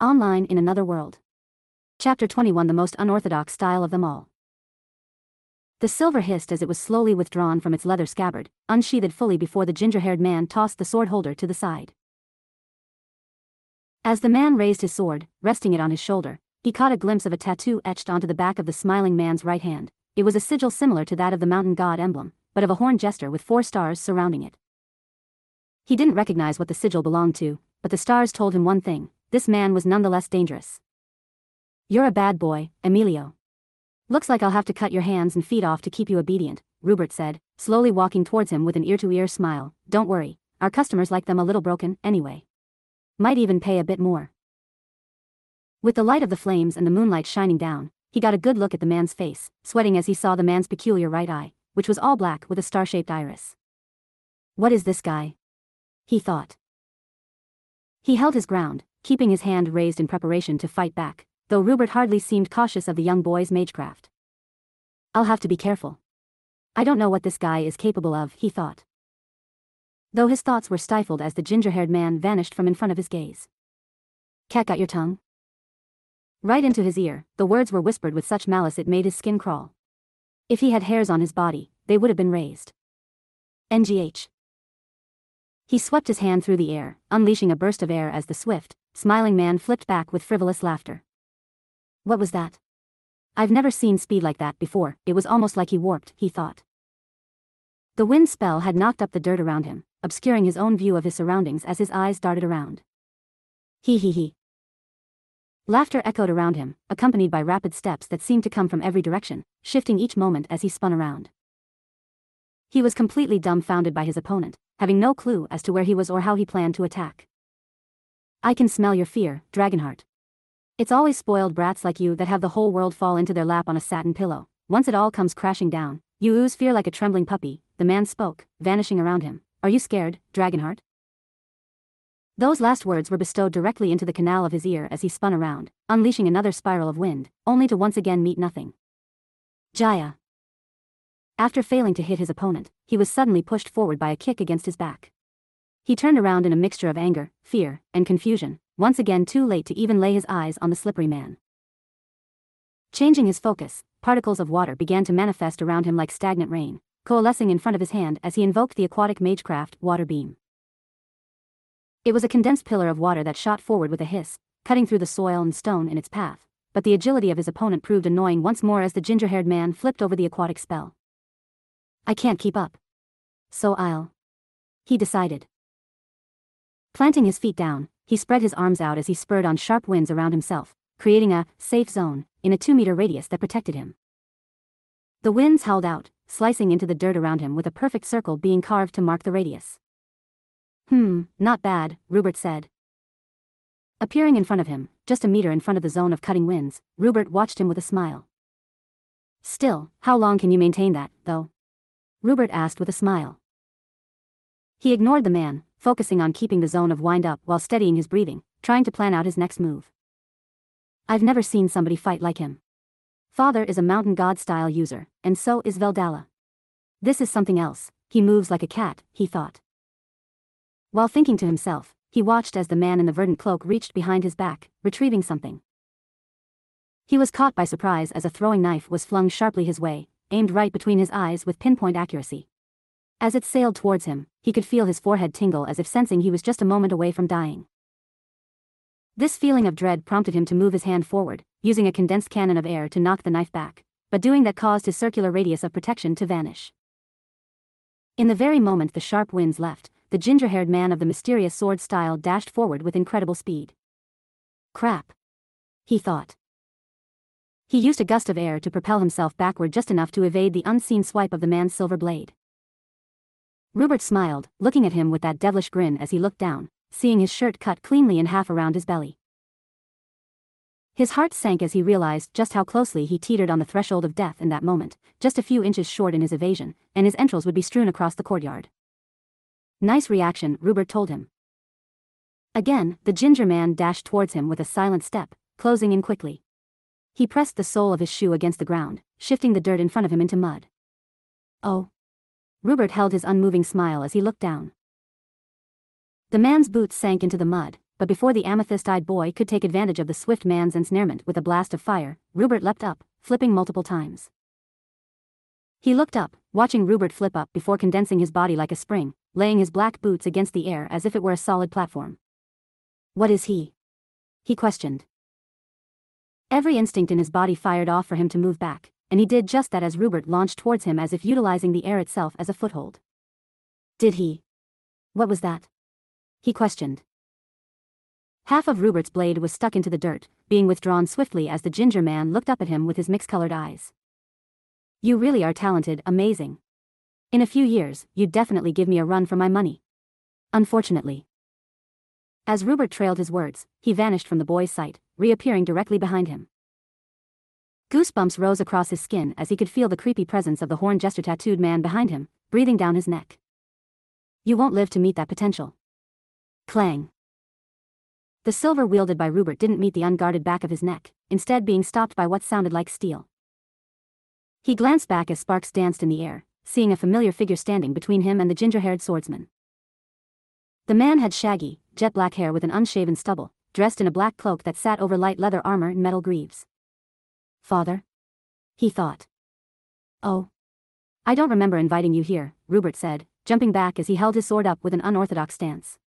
Online in Another World. Chapter 21 The most unorthodox style of them all. The silver hissed as it was slowly withdrawn from its leather scabbard, unsheathed fully before the ginger haired man tossed the sword holder to the side. As the man raised his sword, resting it on his shoulder, he caught a glimpse of a tattoo etched onto the back of the smiling man's right hand. It was a sigil similar to that of the mountain god emblem, but of a horn jester with four stars surrounding it. He didn't recognize what the sigil belonged to, but the stars told him one thing this man was nonetheless dangerous. You're a bad boy, Emilio. Looks like I'll have to cut your hands and feet off to keep you obedient, Rupert said, slowly walking towards him with an ear-to-ear -ear smile. Don't worry, our customers like them a little broken, anyway. Might even pay a bit more. With the light of the flames and the moonlight shining down, he got a good look at the man's face, sweating as he saw the man's peculiar right eye, which was all black with a star-shaped iris. What is this guy? He thought. He held his ground, keeping his hand raised in preparation to fight back, though Rupert hardly seemed cautious of the young boy's magecraft. I'll have to be careful. I don't know what this guy is capable of, he thought. Though his thoughts were stifled as the ginger-haired man vanished from in front of his gaze. Cat got your tongue? Right into his ear, the words were whispered with such malice it made his skin crawl. If he had hairs on his body, they would have been raised. NGH. He swept his hand through the air, unleashing a burst of air as the swift, smiling man flipped back with frivolous laughter. What was that? I've never seen speed like that before, it was almost like he warped, he thought. The wind spell had knocked up the dirt around him, obscuring his own view of his surroundings as his eyes darted around. He he he. Laughter echoed around him, accompanied by rapid steps that seemed to come from every direction, shifting each moment as he spun around. He was completely dumbfounded by his opponent, having no clue as to where he was or how he planned to attack. I can smell your fear, Dragonheart. It's always spoiled brats like you that have the whole world fall into their lap on a satin pillow. Once it all comes crashing down, you ooze fear like a trembling puppy, the man spoke, vanishing around him. Are you scared, Dragonheart? Those last words were bestowed directly into the canal of his ear as he spun around, unleashing another spiral of wind, only to once again meet nothing. Jaya. After failing to hit his opponent, he was suddenly pushed forward by a kick against his back. He turned around in a mixture of anger, fear, and confusion, once again too late to even lay his eyes on the slippery man. Changing his focus, particles of water began to manifest around him like stagnant rain, coalescing in front of his hand as he invoked the aquatic magecraft water beam. It was a condensed pillar of water that shot forward with a hiss, cutting through the soil and stone in its path, but the agility of his opponent proved annoying once more as the ginger-haired man flipped over the aquatic spell. I can't keep up. So I'll. He decided. Planting his feet down, he spread his arms out as he spurred on sharp winds around himself, creating a safe zone in a two-meter radius that protected him. The winds howled out, slicing into the dirt around him with a perfect circle being carved to mark the radius. Hmm, not bad, Rupert said. Appearing in front of him, just a meter in front of the zone of cutting winds, Rupert watched him with a smile. Still, how long can you maintain that, though? Rupert asked with a smile. He ignored the man, focusing on keeping the zone of wind up while steadying his breathing, trying to plan out his next move. I've never seen somebody fight like him. Father is a mountain god style user, and so is Veldala. This is something else, he moves like a cat, he thought. While thinking to himself, he watched as the man in the verdant cloak reached behind his back, retrieving something. He was caught by surprise as a throwing knife was flung sharply his way, aimed right between his eyes with pinpoint accuracy. As it sailed towards him, he could feel his forehead tingle as if sensing he was just a moment away from dying. This feeling of dread prompted him to move his hand forward, using a condensed cannon of air to knock the knife back, but doing that caused his circular radius of protection to vanish. In the very moment the sharp winds left, the ginger-haired man of the mysterious sword style dashed forward with incredible speed. Crap. He thought. He used a gust of air to propel himself backward just enough to evade the unseen swipe of the man's silver blade. Rupert smiled, looking at him with that devilish grin as he looked down, seeing his shirt cut cleanly in half around his belly. His heart sank as he realized just how closely he teetered on the threshold of death in that moment, just a few inches short in his evasion, and his entrails would be strewn across the courtyard. Nice reaction, Rupert told him. Again, the ginger man dashed towards him with a silent step, closing in quickly. He pressed the sole of his shoe against the ground, shifting the dirt in front of him into mud. Oh. Rupert held his unmoving smile as he looked down. The man's boots sank into the mud, but before the amethyst-eyed boy could take advantage of the swift man's ensnarement with a blast of fire, Rupert leapt up, flipping multiple times. He looked up, watching Rupert flip up before condensing his body like a spring, laying his black boots against the air as if it were a solid platform. What is he? He questioned. Every instinct in his body fired off for him to move back, and he did just that as Rupert launched towards him as if utilizing the air itself as a foothold. Did he? What was that? He questioned. Half of Rupert's blade was stuck into the dirt, being withdrawn swiftly as the ginger man looked up at him with his mixed-colored eyes. You really are talented, amazing. In a few years, you'd definitely give me a run for my money. Unfortunately. As Rupert trailed his words, he vanished from the boy's sight, reappearing directly behind him. Goosebumps rose across his skin as he could feel the creepy presence of the horn jester tattooed man behind him, breathing down his neck. You won't live to meet that potential. Clang. The silver wielded by Rupert didn't meet the unguarded back of his neck, instead being stopped by what sounded like steel. He glanced back as sparks danced in the air, seeing a familiar figure standing between him and the ginger-haired swordsman. The man had shaggy, jet-black hair with an unshaven stubble, dressed in a black cloak that sat over light leather armor and metal greaves. Father? He thought. Oh. I don't remember inviting you here, Rupert said, jumping back as he held his sword up with an unorthodox stance.